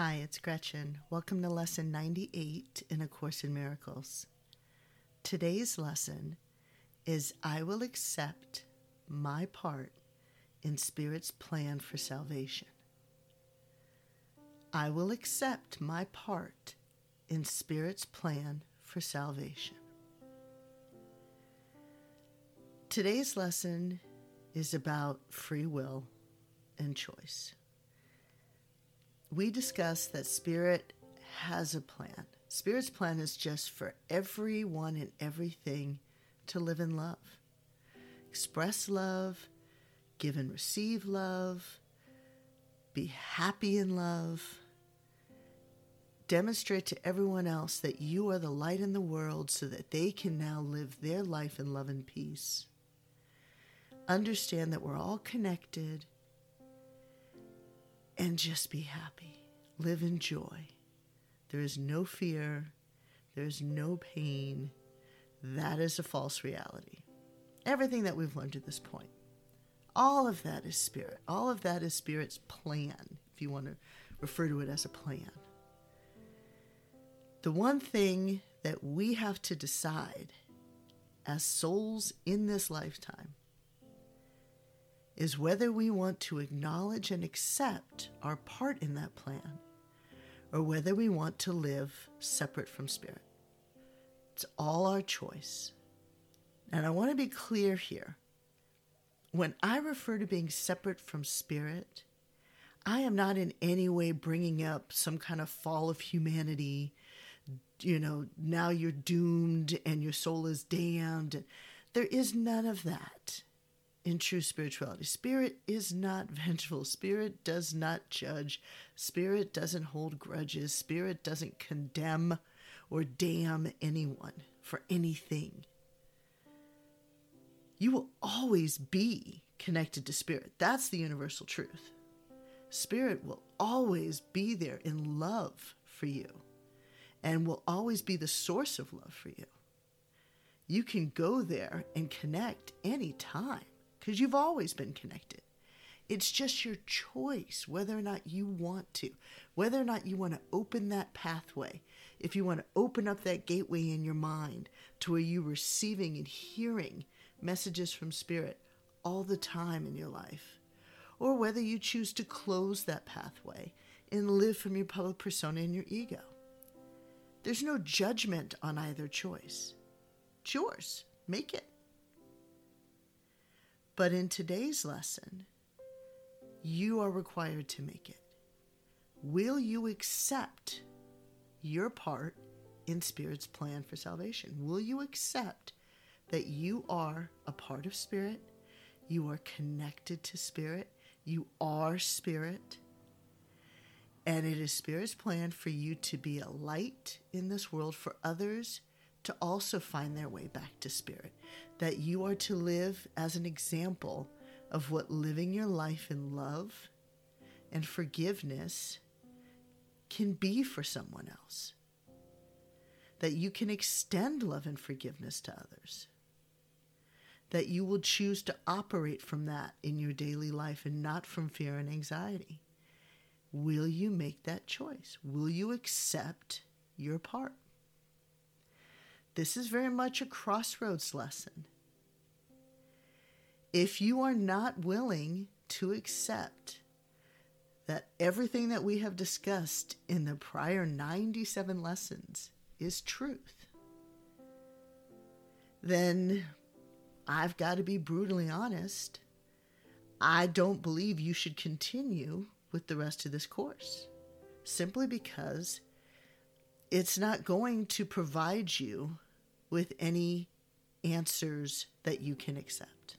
Hi, it's Gretchen. Welcome to Lesson 98 in A Course in Miracles. Today's lesson is I will accept my part in Spirit's plan for salvation. I will accept my part in Spirit's plan for salvation. Today's lesson is about free will and choice. We discussed that Spirit has a plan. Spirit's plan is just for everyone and everything to live in love, express love, give and receive love, be happy in love, demonstrate to everyone else that you are the light in the world so that they can now live their life in love and peace. Understand that we're all connected and just be happy. Live in joy. There is no fear, there is no pain. That is a false reality. Everything that we've learned to this point, all of that is spirit. All of that is spirit's plan, if you want to refer to it as a plan. The one thing that we have to decide as souls in this lifetime is whether we want to acknowledge and accept our part in that plan or whether we want to live separate from Spirit. It's all our choice. And I want to be clear here. When I refer to being separate from Spirit, I am not in any way bringing up some kind of fall of humanity. You know, now you're doomed and your soul is damned. There is none of that in true spirituality. Spirit is not vengeful. Spirit does not judge. Spirit doesn't hold grudges. Spirit doesn't condemn or damn anyone for anything. You will always be connected to Spirit. That's the universal truth. Spirit will always be there in love for you and will always be the source of love for you. You can go there and connect anytime because you've always been connected. It's just your choice whether or not you want to, whether or not you want to open that pathway, if you want to open up that gateway in your mind to where you're receiving and hearing messages from Spirit all the time in your life, or whether you choose to close that pathway and live from your public persona and your ego. There's no judgment on either choice. It's yours. Make it. But in today's lesson, you are required to make it. Will you accept your part in Spirit's plan for salvation? Will you accept that you are a part of Spirit? You are connected to Spirit. You are Spirit. And it is Spirit's plan for you to be a light in this world for others to also find their way back to spirit. That you are to live as an example of what living your life in love and forgiveness can be for someone else. That you can extend love and forgiveness to others. That you will choose to operate from that in your daily life and not from fear and anxiety. Will you make that choice? Will you accept your part? This is very much a crossroads lesson. If you are not willing to accept that everything that we have discussed in the prior 97 lessons is truth, then I've got to be brutally honest. I don't believe you should continue with the rest of this course simply because it's not going to provide you with any answers that you can accept.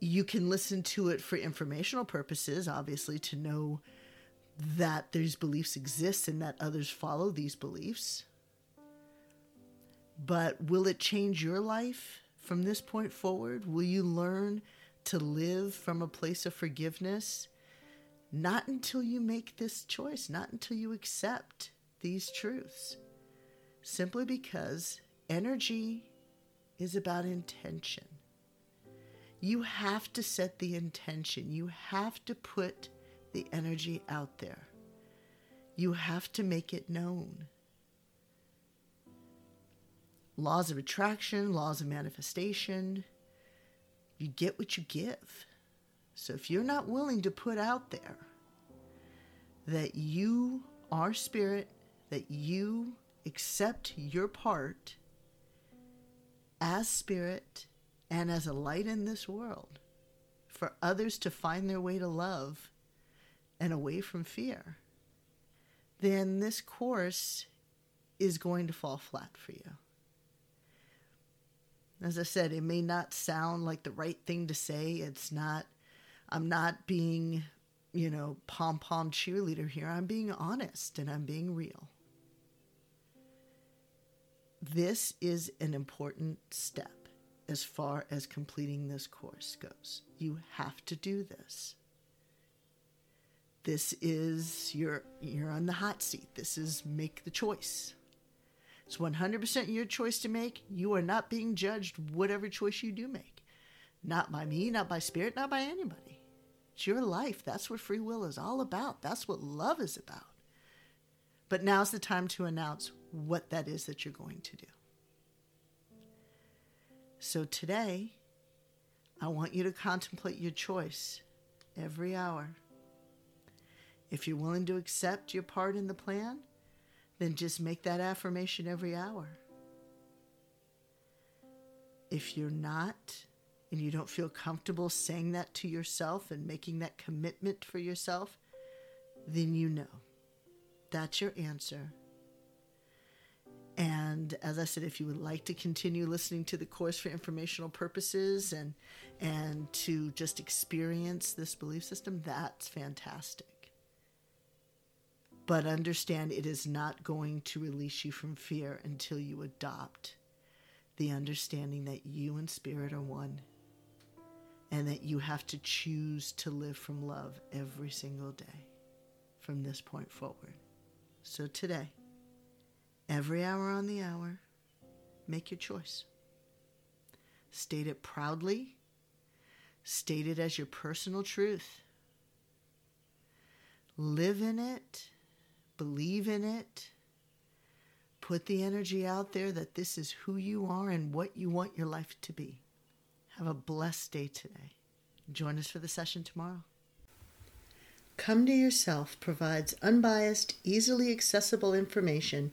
You can listen to it for informational purposes, obviously, to know that these beliefs exist and that others follow these beliefs. But will it change your life from this point forward? Will you learn to live from a place of forgiveness? Not until you make this choice, not until you accept these truths simply because energy is about intention. You have to set the intention, you have to put the energy out there. You have to make it known. Laws of attraction, laws of manifestation, you get what you give. So if you're not willing to put out there that you are spirit, that you accept your part as spirit and as a light in this world for others to find their way to love and away from fear, then this course is going to fall flat for you. As I said, it may not sound like the right thing to say. It's not, I'm not being, you know, pom pom cheerleader here. I'm being honest and I'm being real. This is an important step as far as completing this course goes. You have to do this. This is you're you're on the hot seat. This is make the choice. It's 100% your choice to make. You are not being judged whatever choice you do make. Not by me, not by spirit, not by anybody. It's your life. That's what free will is all about. That's what love is about. But now's the time to announce what that is that you're going to do. So today, I want you to contemplate your choice every hour. If you're willing to accept your part in the plan, then just make that affirmation every hour. If you're not, and you don't feel comfortable saying that to yourself and making that commitment for yourself, then you know that's your answer. And as I said, if you would like to continue listening to the course for informational purposes and and to just experience this belief system, that's fantastic. But understand it is not going to release you from fear until you adopt the understanding that you and spirit are one and that you have to choose to live from love every single day from this point forward. So today, every hour on the hour, make your choice. State it proudly, state it as your personal truth. Live in it, believe in it. Put the energy out there that this is who you are and what you want your life to be. Have a blessed day today. Join us for the session tomorrow. Come to Yourself provides unbiased, easily accessible information